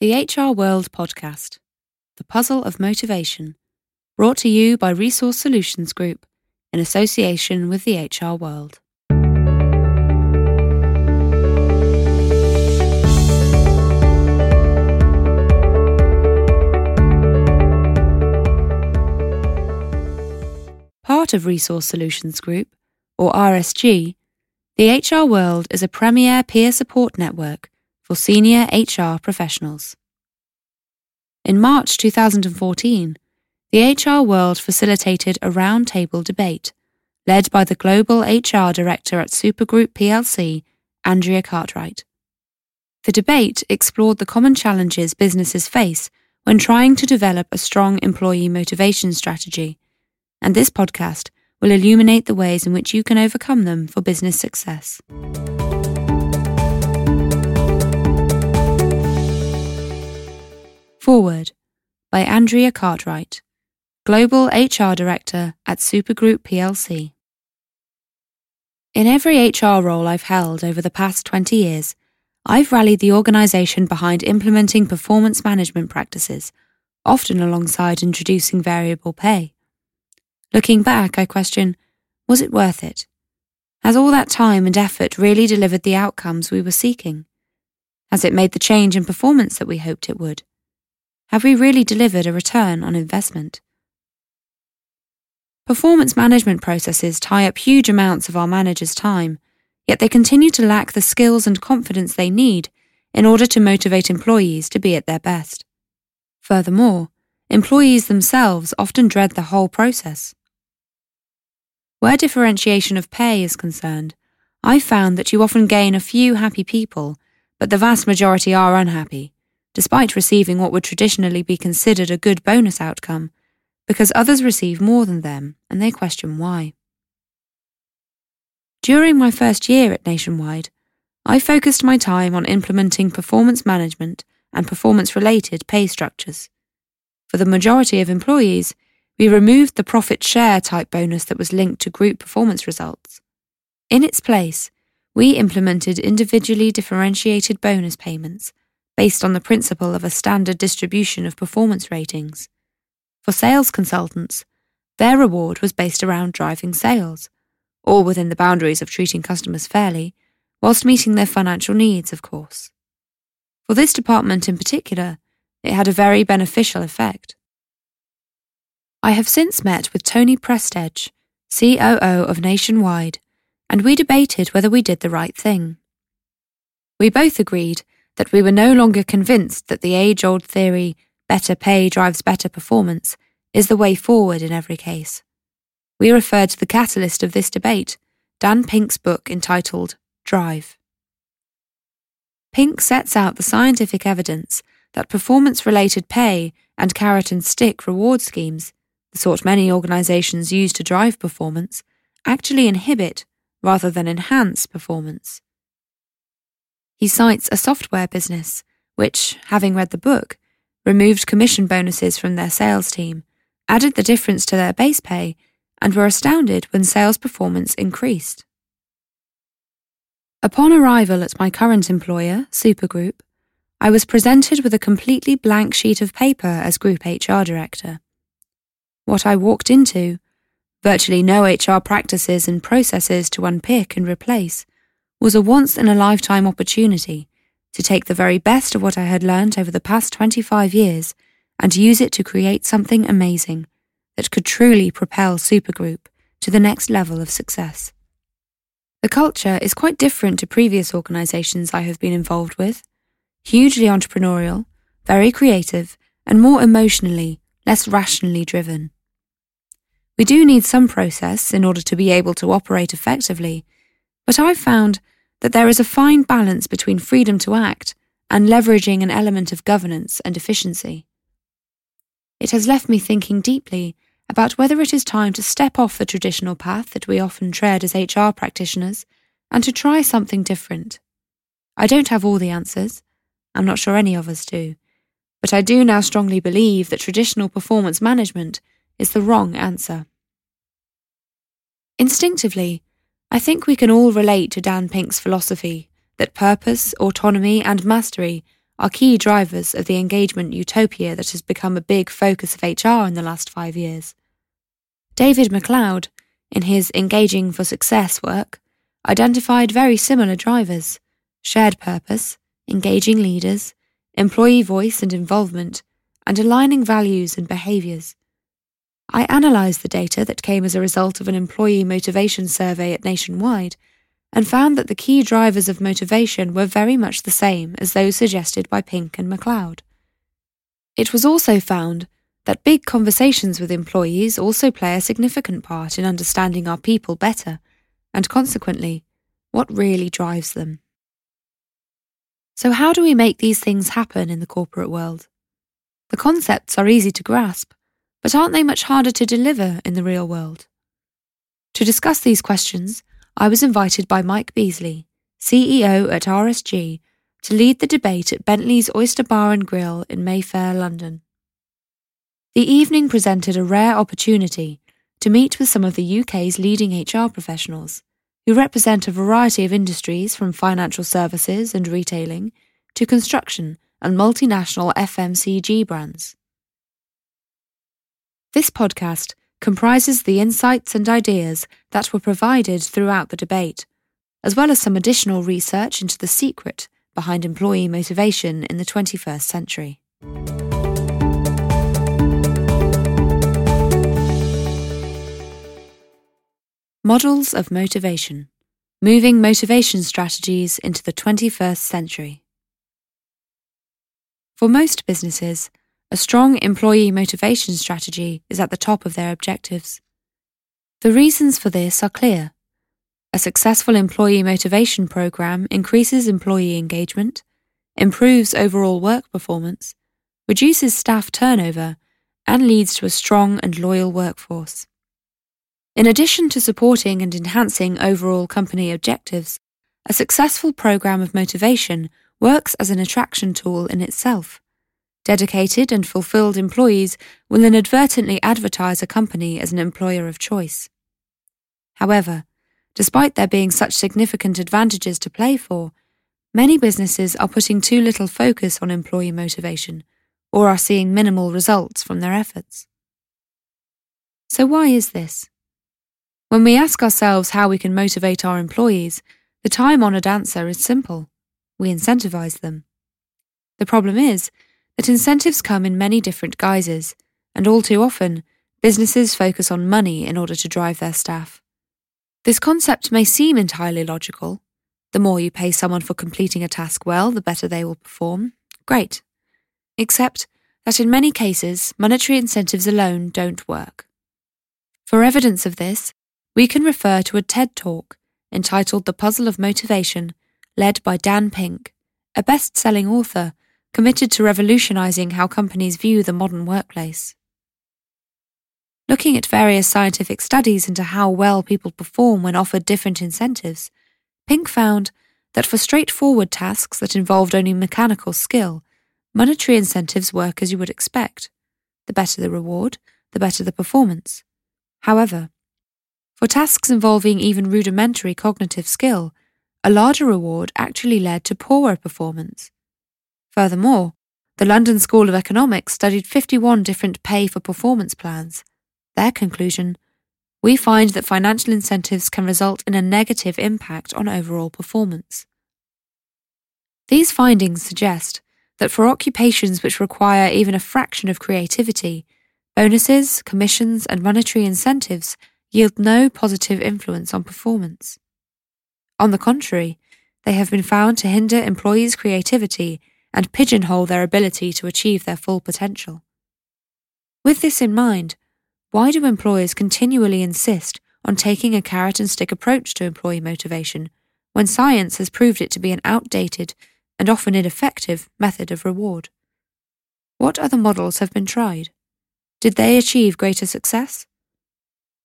The HR World Podcast The Puzzle of Motivation, brought to you by Resource Solutions Group in association with the HR World. Part of Resource Solutions Group, or RSG, the HR World is a premier peer support network for senior HR professionals. In March 2014, the HR World facilitated a roundtable debate led by the Global HR Director at Supergroup plc, Andrea Cartwright. The debate explored the common challenges businesses face when trying to develop a strong employee motivation strategy, and this podcast will illuminate the ways in which you can overcome them for business success. Foreword by Andrea Cartwright, Global HR Director at Supergroup plc. In every HR role I've held over the past 20 years, I've rallied the organisation behind implementing performance management practices, often alongside introducing variable pay. Looking back, I question was it worth it? Has all that time and effort really delivered the outcomes we were seeking? Has it made the change in performance that we hoped it would? Have we really delivered a return on investment? Performance management processes tie up huge amounts of our managers' time, yet they continue to lack the skills and confidence they need in order to motivate employees to be at their best. Furthermore, employees themselves often dread the whole process. Where differentiation of pay is concerned, I've found that you often gain a few happy people, but the vast majority are unhappy despite receiving what would traditionally be considered a good bonus outcome, because others receive more than them and they question why. During my first year at Nationwide, I focused my time on implementing performance management and performance related pay structures. For the majority of employees, we removed the profit share type bonus that was linked to group performance results. In its place, we implemented individually differentiated bonus payments based on the principle of a standard distribution of performance ratings. For sales consultants, their reward was based around driving sales, all within the boundaries of treating customers fairly, whilst meeting their financial needs, of course. For this department in particular, it had a very beneficial effect. I have since met with Tony Prestedge, COO of Nationwide, and we debated whether we did the right thing. We both agreed that we were no longer convinced that the age old theory, better pay drives better performance, is the way forward in every case. We refer to the catalyst of this debate, Dan Pink's book entitled Drive. Pink sets out the scientific evidence that performance related pay and carrot and stick reward schemes, the sort many organizations use to drive performance, actually inhibit rather than enhance performance. He cites a software business, which, having read the book, removed commission bonuses from their sales team, added the difference to their base pay, and were astounded when sales performance increased. Upon arrival at my current employer, Supergroup, I was presented with a completely blank sheet of paper as Group HR Director. What I walked into, virtually no HR practices and processes to unpick and replace, was a once in a lifetime opportunity to take the very best of what I had learned over the past 25 years and use it to create something amazing that could truly propel Supergroup to the next level of success. The culture is quite different to previous organisations I have been involved with. Hugely entrepreneurial, very creative, and more emotionally, less rationally driven. We do need some process in order to be able to operate effectively, but I've found that there is a fine balance between freedom to act and leveraging an element of governance and efficiency. It has left me thinking deeply about whether it is time to step off the traditional path that we often tread as HR practitioners and to try something different. I don't have all the answers. I'm not sure any of us do. But I do now strongly believe that traditional performance management is the wrong answer. Instinctively, I think we can all relate to Dan Pink's philosophy that purpose, autonomy, and mastery are key drivers of the engagement utopia that has become a big focus of HR in the last five years. David MacLeod, in his Engaging for Success work, identified very similar drivers shared purpose, engaging leaders, employee voice and involvement, and aligning values and behaviours. I analysed the data that came as a result of an employee motivation survey at Nationwide and found that the key drivers of motivation were very much the same as those suggested by Pink and MacLeod. It was also found that big conversations with employees also play a significant part in understanding our people better, and consequently, what really drives them. So, how do we make these things happen in the corporate world? The concepts are easy to grasp, but aren't they much harder to deliver in the real world? To discuss these questions, I was invited by Mike Beasley, CEO at RSG, to lead the debate at Bentley's Oyster Bar and Grill in Mayfair, London. The evening presented a rare opportunity to meet with some of the UK's leading HR professionals, who represent a variety of industries from financial services and retailing to construction and multinational FMCG brands. This podcast comprises the insights and ideas that were provided throughout the debate, as well as some additional research into the secret behind employee motivation in the 21st century. Models of Motivation Moving Motivation Strategies into the 21st Century. For most businesses, a strong employee motivation strategy is at the top of their objectives. The reasons for this are clear. A successful employee motivation program increases employee engagement, improves overall work performance, reduces staff turnover, and leads to a strong and loyal workforce. In addition to supporting and enhancing overall company objectives, a successful program of motivation works as an attraction tool in itself. Dedicated and fulfilled employees will inadvertently advertise a company as an employer of choice. However, despite there being such significant advantages to play for, many businesses are putting too little focus on employee motivation or are seeing minimal results from their efforts. So, why is this? When we ask ourselves how we can motivate our employees, the time honoured answer is simple we incentivize them. The problem is that incentives come in many different guises, and all too often, businesses focus on money in order to drive their staff. This concept may seem entirely logical. The more you pay someone for completing a task well, the better they will perform. Great. Except that in many cases, monetary incentives alone don't work. For evidence of this, we can refer to a TED talk entitled The Puzzle of Motivation, led by Dan Pink, a best selling author committed to revolutionizing how companies view the modern workplace. Looking at various scientific studies into how well people perform when offered different incentives, Pink found that for straightforward tasks that involved only mechanical skill, monetary incentives work as you would expect. The better the reward, the better the performance. However, for tasks involving even rudimentary cognitive skill, a larger reward actually led to poorer performance. Furthermore, the London School of Economics studied 51 different pay for performance plans. Their conclusion we find that financial incentives can result in a negative impact on overall performance. These findings suggest that for occupations which require even a fraction of creativity, bonuses, commissions, and monetary incentives yield no positive influence on performance. On the contrary, they have been found to hinder employees' creativity and pigeonhole their ability to achieve their full potential. With this in mind, why do employers continually insist on taking a carrot and stick approach to employee motivation when science has proved it to be an outdated and often ineffective method of reward? What other models have been tried? Did they achieve greater success?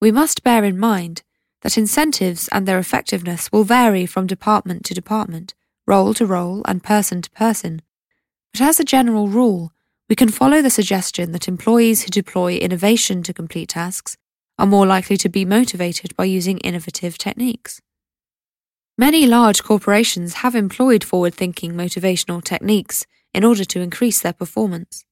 We must bear in mind that incentives and their effectiveness will vary from department to department, role to role, and person to person, but as a general rule, we can follow the suggestion that employees who deploy innovation to complete tasks are more likely to be motivated by using innovative techniques. Many large corporations have employed forward thinking motivational techniques in order to increase their performance.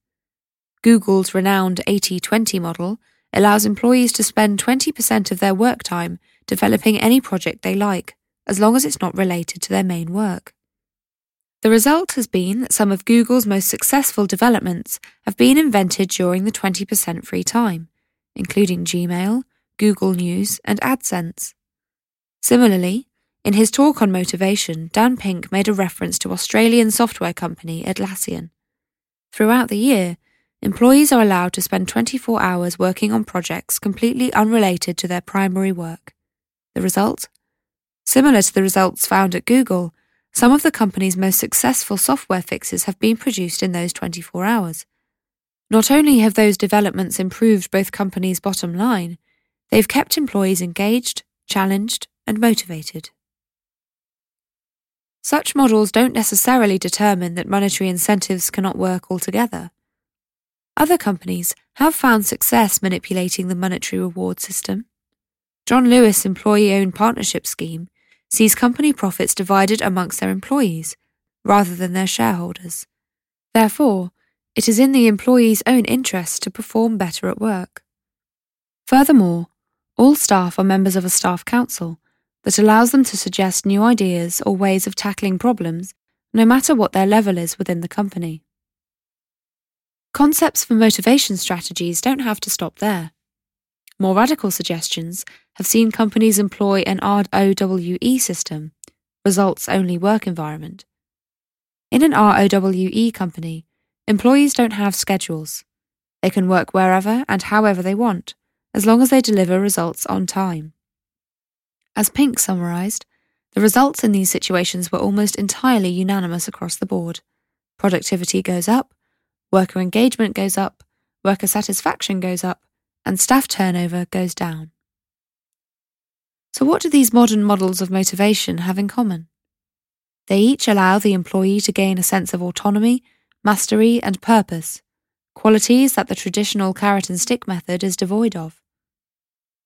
Google's renowned 80 20 model allows employees to spend 20% of their work time developing any project they like, as long as it's not related to their main work. The result has been that some of Google's most successful developments have been invented during the 20% free time, including Gmail, Google News, and AdSense. Similarly, in his talk on motivation, Dan Pink made a reference to Australian software company Atlassian. Throughout the year, employees are allowed to spend 24 hours working on projects completely unrelated to their primary work. The result? Similar to the results found at Google, some of the company's most successful software fixes have been produced in those 24 hours. Not only have those developments improved both companies' bottom line, they've kept employees engaged, challenged, and motivated. Such models don't necessarily determine that monetary incentives cannot work altogether. Other companies have found success manipulating the monetary reward system. John Lewis' employee owned partnership scheme sees company profits divided amongst their employees rather than their shareholders. Therefore, it is in the employee's own interest to perform better at work. Furthermore, all staff are members of a staff council that allows them to suggest new ideas or ways of tackling problems, no matter what their level is within the company. Concepts for motivation strategies don't have to stop there. More radical suggestions have seen companies employ an ROWE system, results only work environment. In an ROWE company, employees don't have schedules. They can work wherever and however they want, as long as they deliver results on time. As Pink summarised, the results in these situations were almost entirely unanimous across the board. Productivity goes up, worker engagement goes up, worker satisfaction goes up, and staff turnover goes down. So, what do these modern models of motivation have in common? They each allow the employee to gain a sense of autonomy, mastery, and purpose, qualities that the traditional carrot and stick method is devoid of.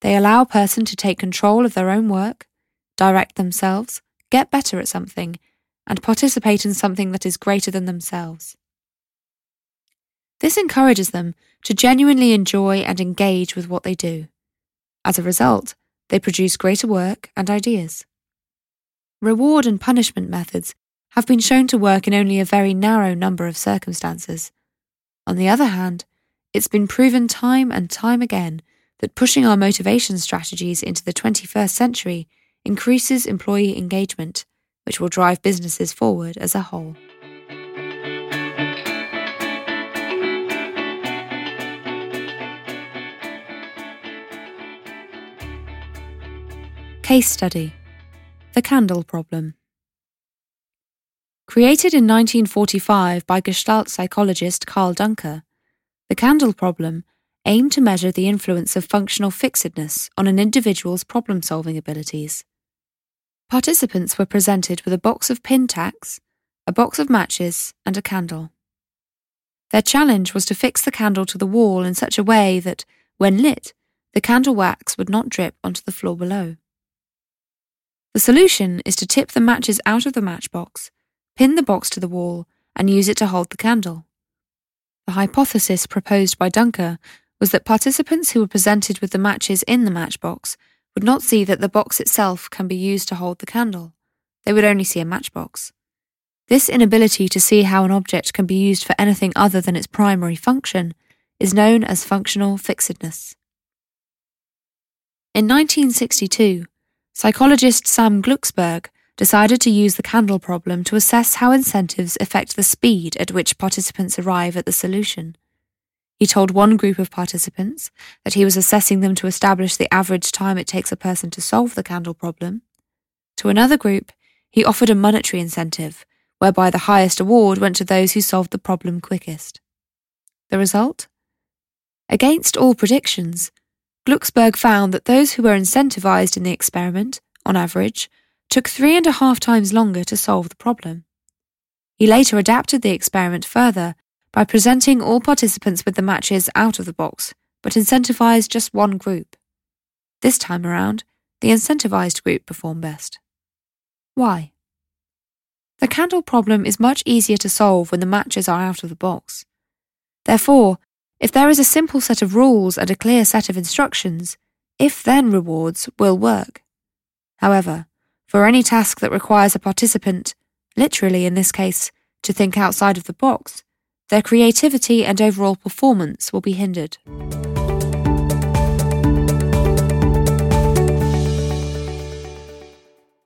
They allow a person to take control of their own work, direct themselves, get better at something, and participate in something that is greater than themselves. This encourages them to genuinely enjoy and engage with what they do. As a result, they produce greater work and ideas. Reward and punishment methods have been shown to work in only a very narrow number of circumstances. On the other hand, it's been proven time and time again that pushing our motivation strategies into the 21st century increases employee engagement, which will drive businesses forward as a whole. Case Study The Candle Problem. Created in 1945 by Gestalt psychologist Karl Duncker, the candle problem aimed to measure the influence of functional fixedness on an individual's problem solving abilities. Participants were presented with a box of pin tacks, a box of matches, and a candle. Their challenge was to fix the candle to the wall in such a way that, when lit, the candle wax would not drip onto the floor below. The solution is to tip the matches out of the matchbox, pin the box to the wall, and use it to hold the candle. The hypothesis proposed by Duncker was that participants who were presented with the matches in the matchbox would not see that the box itself can be used to hold the candle. They would only see a matchbox. This inability to see how an object can be used for anything other than its primary function is known as functional fixedness. In 1962, Psychologist Sam Glucksberg decided to use the candle problem to assess how incentives affect the speed at which participants arrive at the solution. He told one group of participants that he was assessing them to establish the average time it takes a person to solve the candle problem. To another group, he offered a monetary incentive, whereby the highest award went to those who solved the problem quickest. The result? Against all predictions, Glucksberg found that those who were incentivized in the experiment, on average, took three and a half times longer to solve the problem. He later adapted the experiment further by presenting all participants with the matches out of the box, but incentivized just one group. This time around, the incentivized group performed best. Why? The candle problem is much easier to solve when the matches are out of the box. Therefore, if there is a simple set of rules and a clear set of instructions, if then rewards will work. However, for any task that requires a participant, literally in this case, to think outside of the box, their creativity and overall performance will be hindered.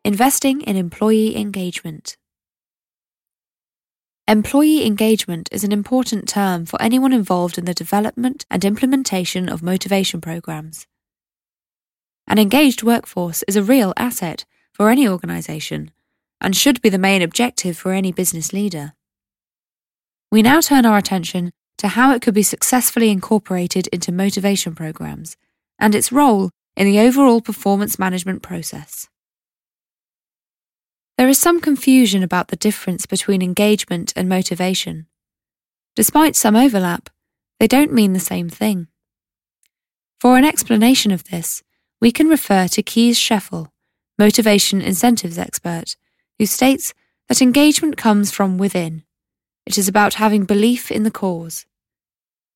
Investing in employee engagement. Employee engagement is an important term for anyone involved in the development and implementation of motivation programs. An engaged workforce is a real asset for any organisation and should be the main objective for any business leader. We now turn our attention to how it could be successfully incorporated into motivation programs and its role in the overall performance management process. There is some confusion about the difference between engagement and motivation. Despite some overlap, they don't mean the same thing. For an explanation of this, we can refer to Kees Scheffel, motivation incentives expert, who states that engagement comes from within. It is about having belief in the cause.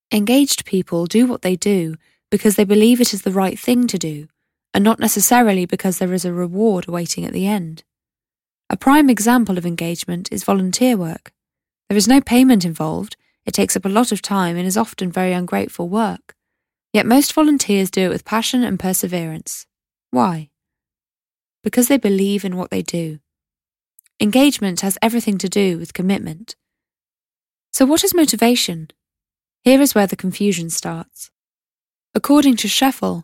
Engaged people do what they do because they believe it is the right thing to do, and not necessarily because there is a reward awaiting at the end. A prime example of engagement is volunteer work. There is no payment involved, it takes up a lot of time and is often very ungrateful work. Yet most volunteers do it with passion and perseverance. Why? Because they believe in what they do. Engagement has everything to do with commitment. So, what is motivation? Here is where the confusion starts. According to Scheffel,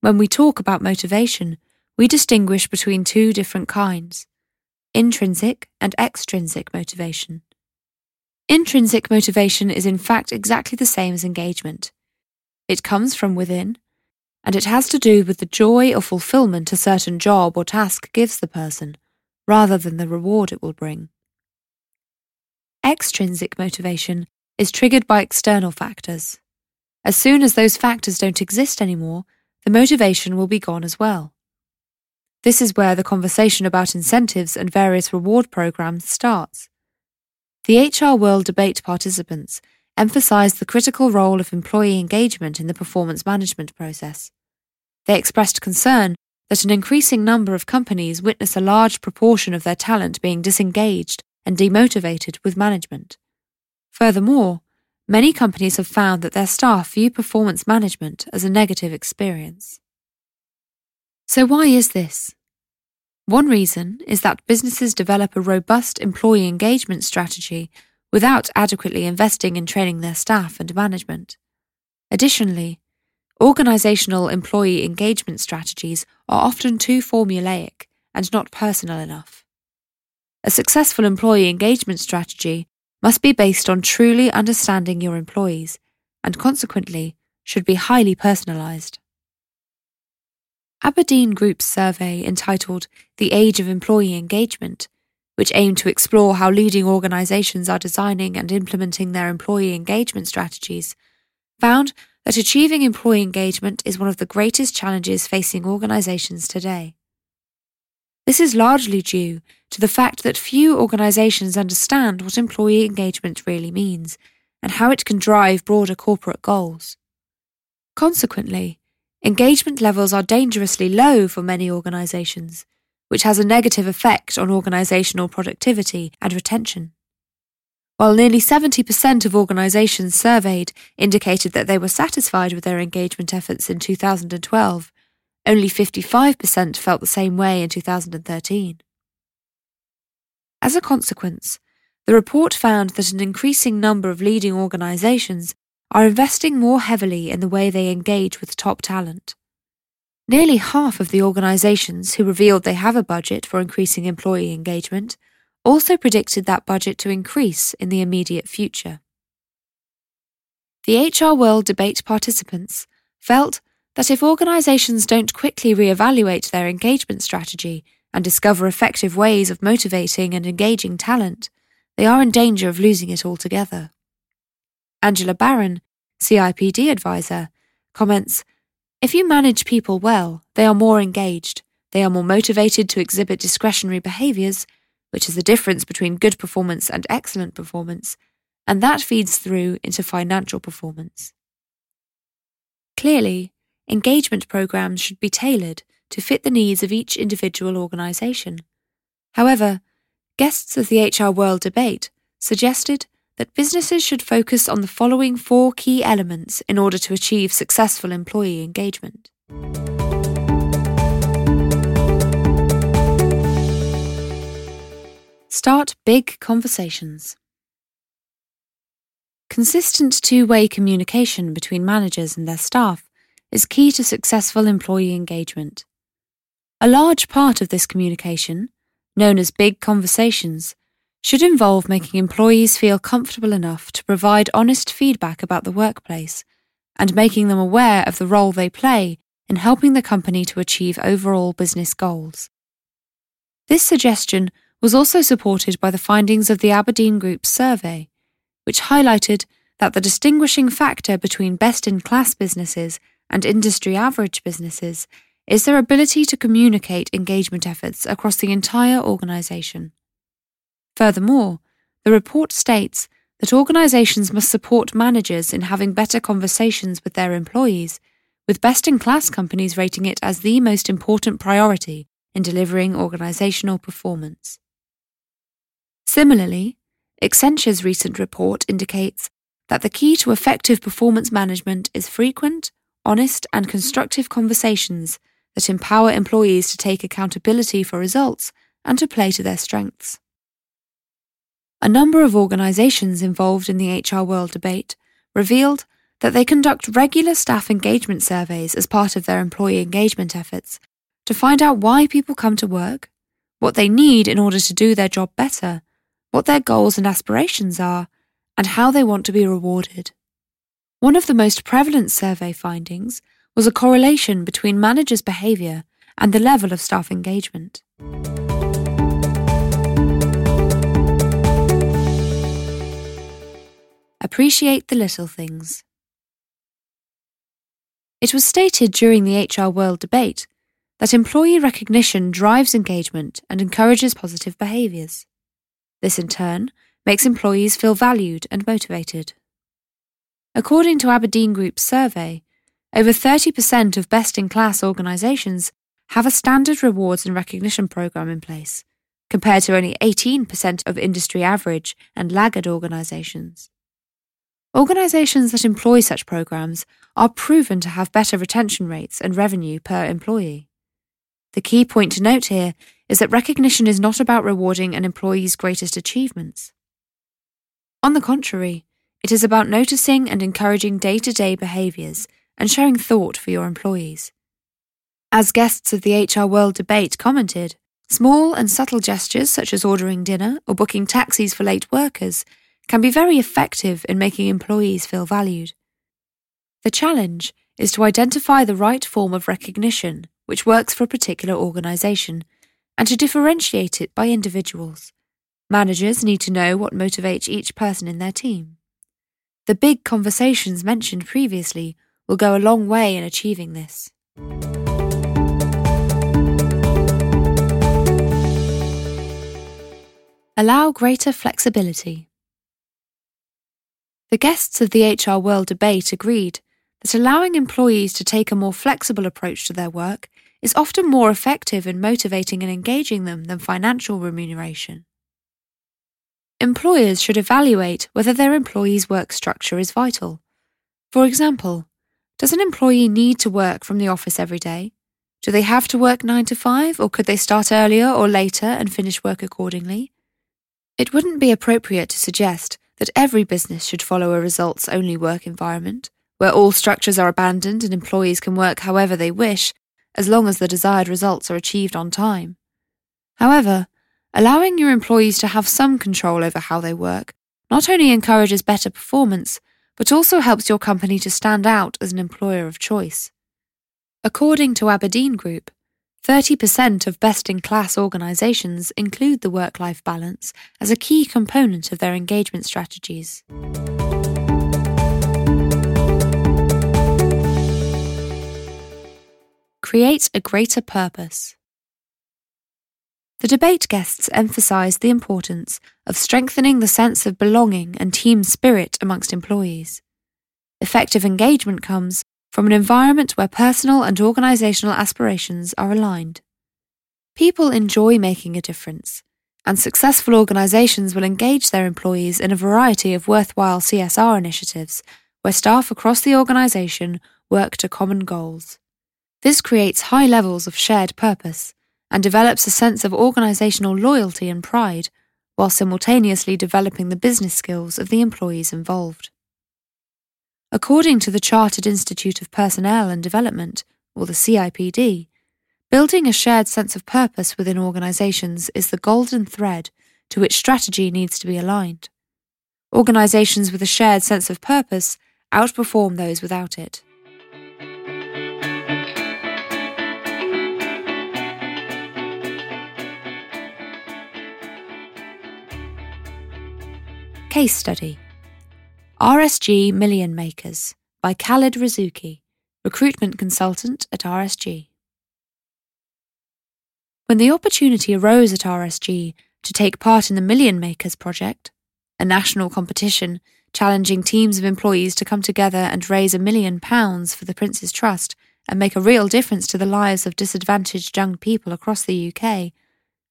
when we talk about motivation, we distinguish between two different kinds intrinsic and extrinsic motivation. Intrinsic motivation is in fact exactly the same as engagement. It comes from within, and it has to do with the joy or fulfillment a certain job or task gives the person, rather than the reward it will bring. Extrinsic motivation is triggered by external factors. As soon as those factors don't exist anymore, the motivation will be gone as well. This is where the conversation about incentives and various reward programs starts. The HR World debate participants emphasized the critical role of employee engagement in the performance management process. They expressed concern that an increasing number of companies witness a large proportion of their talent being disengaged and demotivated with management. Furthermore, many companies have found that their staff view performance management as a negative experience. So, why is this? One reason is that businesses develop a robust employee engagement strategy without adequately investing in training their staff and management. Additionally, organizational employee engagement strategies are often too formulaic and not personal enough. A successful employee engagement strategy must be based on truly understanding your employees and consequently should be highly personalized. Aberdeen Group's survey entitled The Age of Employee Engagement, which aimed to explore how leading organisations are designing and implementing their employee engagement strategies, found that achieving employee engagement is one of the greatest challenges facing organisations today. This is largely due to the fact that few organisations understand what employee engagement really means and how it can drive broader corporate goals. Consequently, Engagement levels are dangerously low for many organisations, which has a negative effect on organisational productivity and retention. While nearly 70% of organisations surveyed indicated that they were satisfied with their engagement efforts in 2012, only 55% felt the same way in 2013. As a consequence, the report found that an increasing number of leading organisations are investing more heavily in the way they engage with top talent. Nearly half of the organisations who revealed they have a budget for increasing employee engagement also predicted that budget to increase in the immediate future. The HR World debate participants felt that if organisations don't quickly re-evaluate their engagement strategy and discover effective ways of motivating and engaging talent, they are in danger of losing it altogether. Angela Baron, CIPD advisor, comments If you manage people well, they are more engaged, they are more motivated to exhibit discretionary behaviours, which is the difference between good performance and excellent performance, and that feeds through into financial performance. Clearly, engagement programs should be tailored to fit the needs of each individual organisation. However, guests of the HR World debate suggested that businesses should focus on the following four key elements in order to achieve successful employee engagement. Start big conversations. Consistent two way communication between managers and their staff is key to successful employee engagement. A large part of this communication, known as big conversations, should involve making employees feel comfortable enough to provide honest feedback about the workplace and making them aware of the role they play in helping the company to achieve overall business goals. This suggestion was also supported by the findings of the Aberdeen Group's survey, which highlighted that the distinguishing factor between best in class businesses and industry average businesses is their ability to communicate engagement efforts across the entire organisation. Furthermore, the report states that organisations must support managers in having better conversations with their employees, with best in class companies rating it as the most important priority in delivering organisational performance. Similarly, Accenture's recent report indicates that the key to effective performance management is frequent, honest, and constructive conversations that empower employees to take accountability for results and to play to their strengths. A number of organisations involved in the HR World debate revealed that they conduct regular staff engagement surveys as part of their employee engagement efforts to find out why people come to work, what they need in order to do their job better, what their goals and aspirations are, and how they want to be rewarded. One of the most prevalent survey findings was a correlation between managers' behaviour and the level of staff engagement. Appreciate the little things. It was stated during the HR World debate that employee recognition drives engagement and encourages positive behaviours. This, in turn, makes employees feel valued and motivated. According to Aberdeen Group's survey, over 30% of best in class organisations have a standard rewards and recognition programme in place, compared to only 18% of industry average and laggard organisations. Organisations that employ such programmes are proven to have better retention rates and revenue per employee. The key point to note here is that recognition is not about rewarding an employee's greatest achievements. On the contrary, it is about noticing and encouraging day to day behaviours and showing thought for your employees. As guests of the HR World debate commented, small and subtle gestures such as ordering dinner or booking taxis for late workers can be very effective in making employees feel valued. The challenge is to identify the right form of recognition which works for a particular organisation and to differentiate it by individuals. Managers need to know what motivates each person in their team. The big conversations mentioned previously will go a long way in achieving this. Allow greater flexibility. The guests of the HR World debate agreed that allowing employees to take a more flexible approach to their work is often more effective in motivating and engaging them than financial remuneration. Employers should evaluate whether their employees' work structure is vital. For example, does an employee need to work from the office every day? Do they have to work 9 to 5, or could they start earlier or later and finish work accordingly? It wouldn't be appropriate to suggest that every business should follow a results only work environment, where all structures are abandoned and employees can work however they wish as long as the desired results are achieved on time. However, allowing your employees to have some control over how they work not only encourages better performance, but also helps your company to stand out as an employer of choice. According to Aberdeen Group, 30% of best in class organisations include the work life balance as a key component of their engagement strategies. Create a greater purpose. The debate guests emphasised the importance of strengthening the sense of belonging and team spirit amongst employees. Effective engagement comes from an environment where personal and organisational aspirations are aligned. People enjoy making a difference, and successful organisations will engage their employees in a variety of worthwhile CSR initiatives where staff across the organisation work to common goals. This creates high levels of shared purpose and develops a sense of organisational loyalty and pride, while simultaneously developing the business skills of the employees involved. According to the Chartered Institute of Personnel and Development, or the CIPD, building a shared sense of purpose within organisations is the golden thread to which strategy needs to be aligned. Organisations with a shared sense of purpose outperform those without it. Case Study RSG Million Makers by Khalid Rizuki, Recruitment Consultant at RSG. When the opportunity arose at RSG to take part in the Million Makers project, a national competition challenging teams of employees to come together and raise a million pounds for the Prince's Trust and make a real difference to the lives of disadvantaged young people across the UK,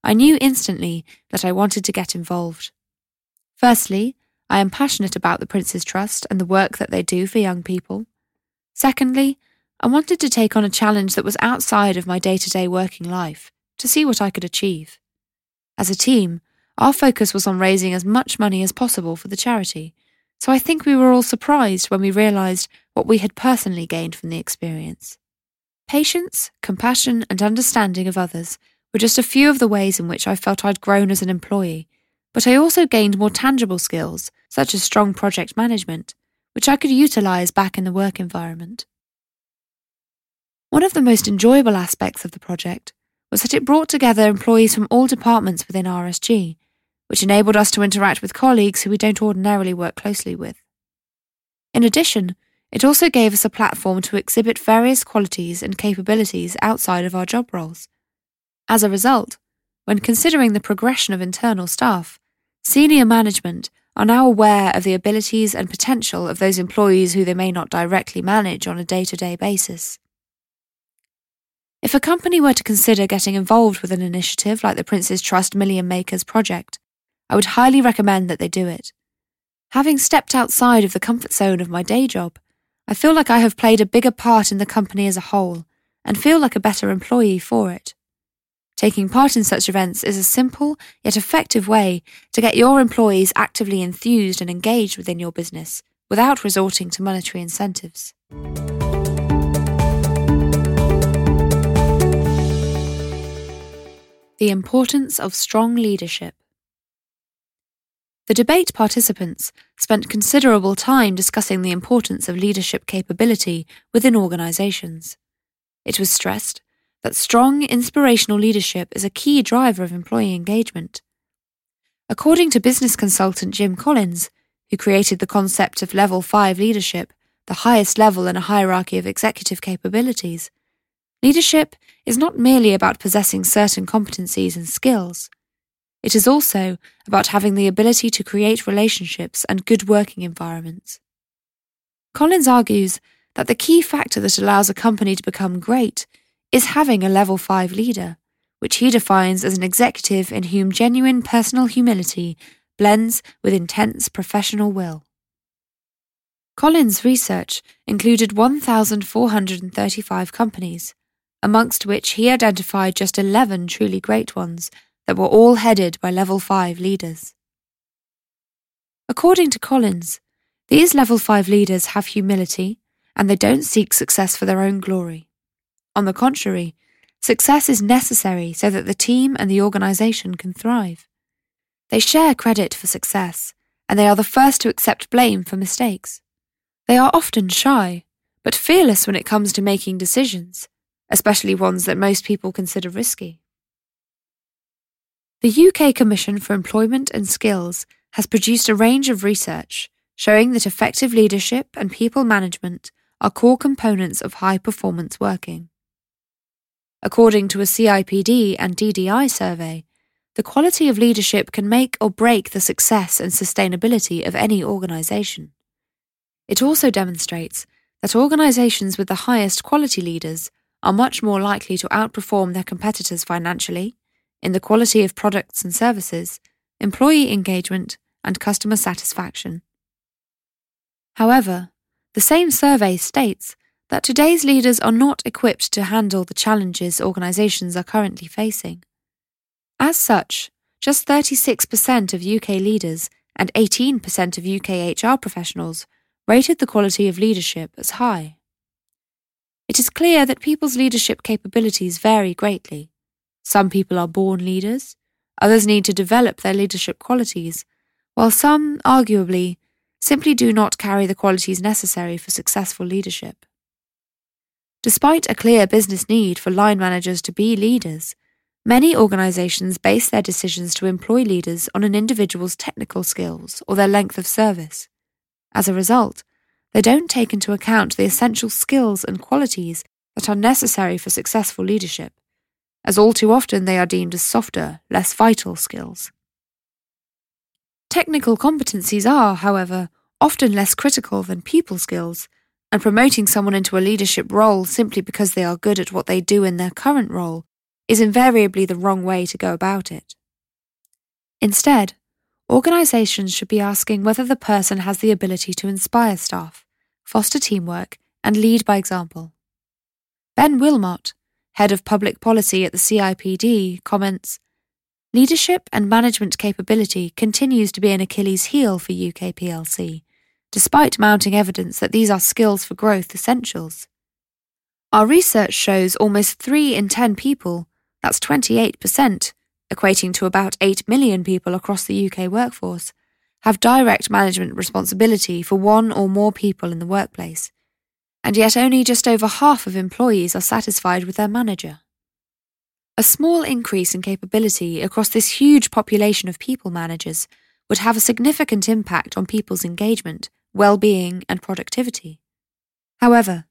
I knew instantly that I wanted to get involved. Firstly, I am passionate about the Prince's Trust and the work that they do for young people. Secondly, I wanted to take on a challenge that was outside of my day to day working life to see what I could achieve. As a team, our focus was on raising as much money as possible for the charity, so I think we were all surprised when we realised what we had personally gained from the experience. Patience, compassion, and understanding of others were just a few of the ways in which I felt I'd grown as an employee but I also gained more tangible skills, such as strong project management, which I could utilise back in the work environment. One of the most enjoyable aspects of the project was that it brought together employees from all departments within RSG, which enabled us to interact with colleagues who we don't ordinarily work closely with. In addition, it also gave us a platform to exhibit various qualities and capabilities outside of our job roles. As a result, when considering the progression of internal staff, Senior management are now aware of the abilities and potential of those employees who they may not directly manage on a day to day basis. If a company were to consider getting involved with an initiative like the Prince's Trust Million Makers project, I would highly recommend that they do it. Having stepped outside of the comfort zone of my day job, I feel like I have played a bigger part in the company as a whole and feel like a better employee for it. Taking part in such events is a simple yet effective way to get your employees actively enthused and engaged within your business without resorting to monetary incentives. The importance of strong leadership. The debate participants spent considerable time discussing the importance of leadership capability within organisations. It was stressed that strong, inspirational leadership is a key driver of employee engagement. According to business consultant Jim Collins, who created the concept of level 5 leadership, the highest level in a hierarchy of executive capabilities, leadership is not merely about possessing certain competencies and skills. It is also about having the ability to create relationships and good working environments. Collins argues that the key factor that allows a company to become great is having a level 5 leader, which he defines as an executive in whom genuine personal humility blends with intense professional will. Collins' research included 1,435 companies, amongst which he identified just 11 truly great ones that were all headed by level 5 leaders. According to Collins, these level 5 leaders have humility and they don't seek success for their own glory. On the contrary, success is necessary so that the team and the organisation can thrive. They share credit for success, and they are the first to accept blame for mistakes. They are often shy, but fearless when it comes to making decisions, especially ones that most people consider risky. The UK Commission for Employment and Skills has produced a range of research showing that effective leadership and people management are core components of high performance working. According to a CIPD and DDI survey, the quality of leadership can make or break the success and sustainability of any organisation. It also demonstrates that organisations with the highest quality leaders are much more likely to outperform their competitors financially, in the quality of products and services, employee engagement, and customer satisfaction. However, the same survey states that today's leaders are not equipped to handle the challenges organisations are currently facing. As such, just 36% of UK leaders and 18% of UK HR professionals rated the quality of leadership as high. It is clear that people's leadership capabilities vary greatly. Some people are born leaders, others need to develop their leadership qualities, while some, arguably, simply do not carry the qualities necessary for successful leadership. Despite a clear business need for line managers to be leaders, Many organisations base their decisions to employ leaders on an individual's technical skills or their length of service. As a result, they don't take into account the essential skills and qualities that are necessary for successful leadership, as all too often they are deemed as softer, less vital skills. Technical competencies are, however, often less critical than people skills, and promoting someone into a leadership role simply because they are good at what they do in their current role is invariably the wrong way to go about it. Instead, organisations should be asking whether the person has the ability to inspire staff, foster teamwork, and lead by example. Ben Willmott, head of public policy at the CIPD, comments Leadership and management capability continues to be an Achilles heel for UK PLC, despite mounting evidence that these are skills for growth essentials. Our research shows almost 3 in 10 people that's 28%, equating to about 8 million people across the UK workforce, have direct management responsibility for one or more people in the workplace. And yet only just over half of employees are satisfied with their manager. A small increase in capability across this huge population of people managers would have a significant impact on people's engagement, well-being, and productivity. However,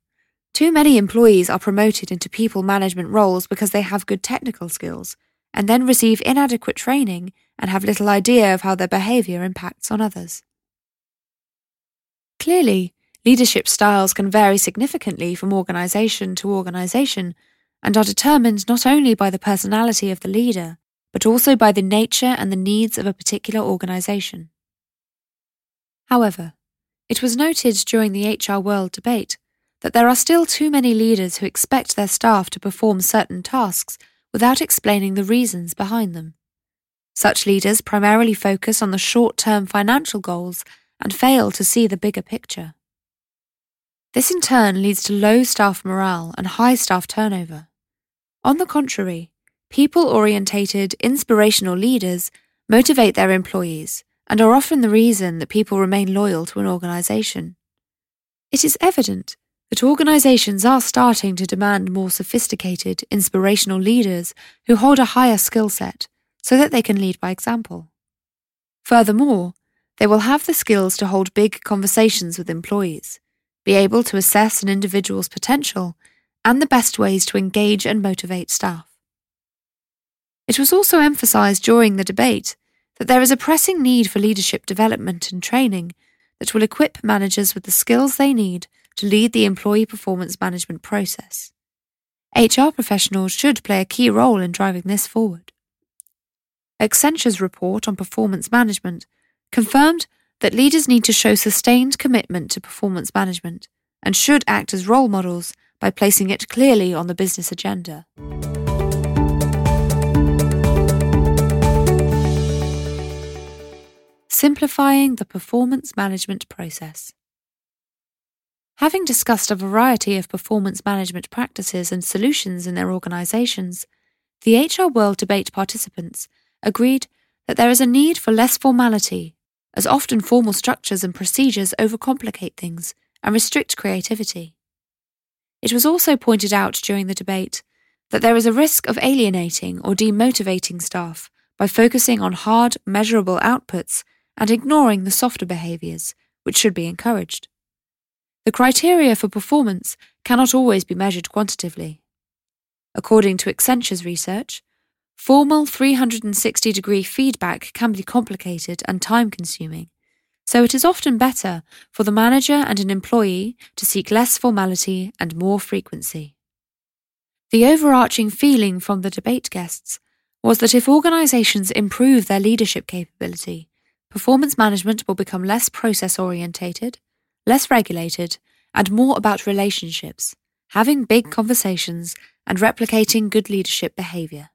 too many employees are promoted into people management roles because they have good technical skills, and then receive inadequate training and have little idea of how their behaviour impacts on others. Clearly, leadership styles can vary significantly from organisation to organisation and are determined not only by the personality of the leader, but also by the nature and the needs of a particular organisation. However, it was noted during the HR World debate that there are still too many leaders who expect their staff to perform certain tasks without explaining the reasons behind them. Such leaders primarily focus on the short term financial goals and fail to see the bigger picture. This in turn leads to low staff morale and high staff turnover. On the contrary, people orientated, inspirational leaders motivate their employees and are often the reason that people remain loyal to an organisation. It is evident that organizations are starting to demand more sophisticated, inspirational leaders who hold a higher skill set so that they can lead by example. Furthermore, they will have the skills to hold big conversations with employees, be able to assess an individual's potential, and the best ways to engage and motivate staff. It was also emphasised during the debate that there is a pressing need for leadership development and training that will equip managers with the skills they need to lead the employee performance management process. HR professionals should play a key role in driving this forward. Accenture's report on performance management confirmed that leaders need to show sustained commitment to performance management and should act as role models by placing it clearly on the business agenda. Simplifying the performance management process. Having discussed a variety of performance management practices and solutions in their organisations, the HR World debate participants agreed that there is a need for less formality, as often formal structures and procedures overcomplicate things and restrict creativity. It was also pointed out during the debate that there is a risk of alienating or demotivating staff by focusing on hard, measurable outputs and ignoring the softer behaviours, which should be encouraged. The criteria for performance cannot always be measured quantitatively. According to Accenture's research, Formal 360 degree feedback can be complicated and time consuming, so it is often better for the manager and an employee to seek less formality and more frequency. The overarching feeling from the debate guests was that if organisations improve their leadership capability, performance management will become less process orientated, less regulated, and more about relationships, having big conversations, and replicating good leadership behaviour.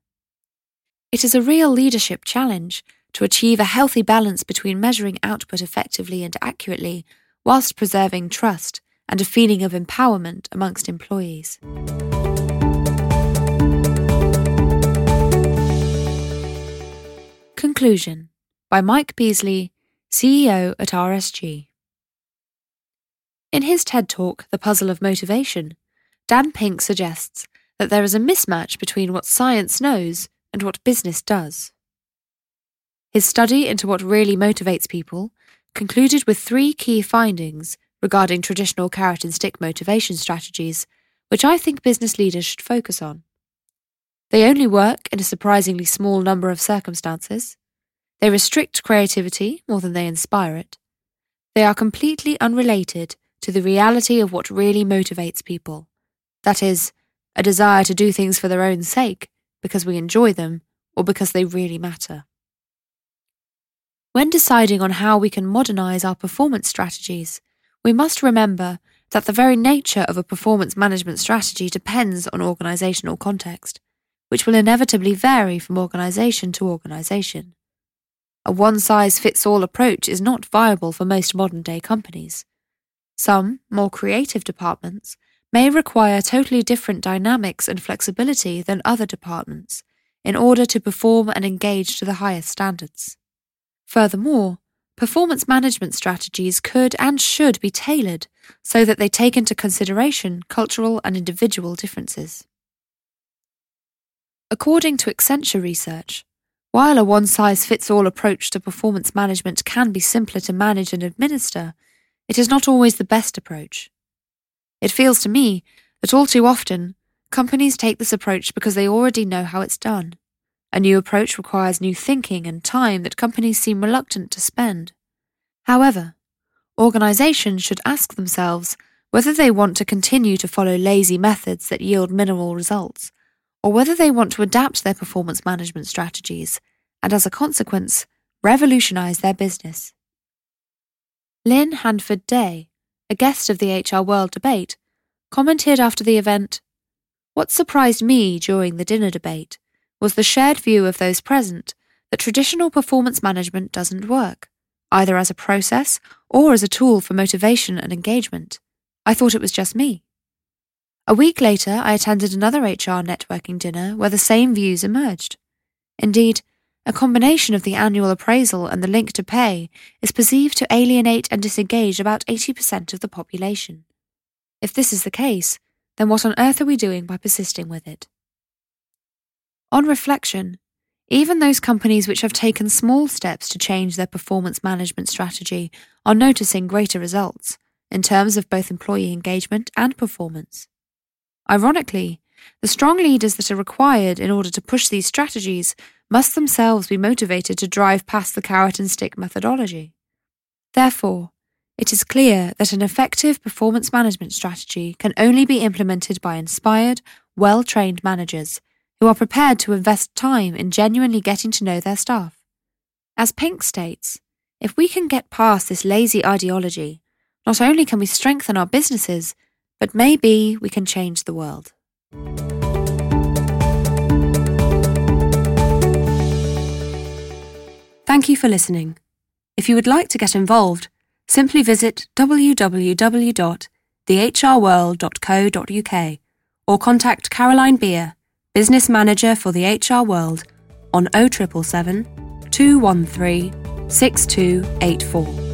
It is a real leadership challenge to achieve a healthy balance between measuring output effectively and accurately whilst preserving trust and a feeling of empowerment amongst employees. Conclusion by Mike Beasley, CEO at RSG. In his TED Talk, The Puzzle of Motivation, Dan Pink suggests that there is a mismatch between what science knows and what business does. His study into what really motivates people concluded with three key findings regarding traditional carrot and stick motivation strategies, which I think business leaders should focus on. They only work in a surprisingly small number of circumstances. They restrict creativity more than they inspire it. They are completely unrelated to the reality of what really motivates people. That is, a desire to do things for their own sake, because we enjoy them, or because they really matter. When deciding on how we can modernize our performance strategies, we must remember that the very nature of a performance management strategy depends on organizational context, which will inevitably vary from organization to organization. A one size fits all approach is not viable for most modern day companies. Some, more creative departments, may require totally different dynamics and flexibility than other departments in order to perform and engage to the highest standards. Furthermore, performance management strategies could and should be tailored so that they take into consideration cultural and individual differences. According to Accenture research, while a one size fits all approach to performance management can be simpler to manage and administer, it is not always the best approach. It feels to me that all too often, companies take this approach because they already know how it's done. A new approach requires new thinking and time that companies seem reluctant to spend. However, organizations should ask themselves whether they want to continue to follow lazy methods that yield minimal results, or whether they want to adapt their performance management strategies and, as a consequence, revolutionize their business. Lynn Hanford Day, a guest of the HR World debate, commented after the event What surprised me during the dinner debate was the shared view of those present that traditional performance management doesn't work, either as a process or as a tool for motivation and engagement. I thought it was just me. A week later, I attended another HR networking dinner where the same views emerged. Indeed, a combination of the annual appraisal and the link to pay is perceived to alienate and disengage about 80% of the population. If this is the case, then what on earth are we doing by persisting with it? On reflection, even those companies which have taken small steps to change their performance management strategy are noticing greater results in terms of both employee engagement and performance. Ironically, the strong leaders that are required in order to push these strategies must themselves be motivated to drive past the carrot and stick methodology. Therefore, it is clear that an effective performance management strategy can only be implemented by inspired, well trained managers who are prepared to invest time in genuinely getting to know their staff. As Pink states, if we can get past this lazy ideology, not only can we strengthen our businesses, but maybe we can change the world. Thank you for listening. If you would like to get involved, simply visit www.thehrworld.co.uk or contact Caroline Beer, Business Manager for the HR World, on 0777 213 6284.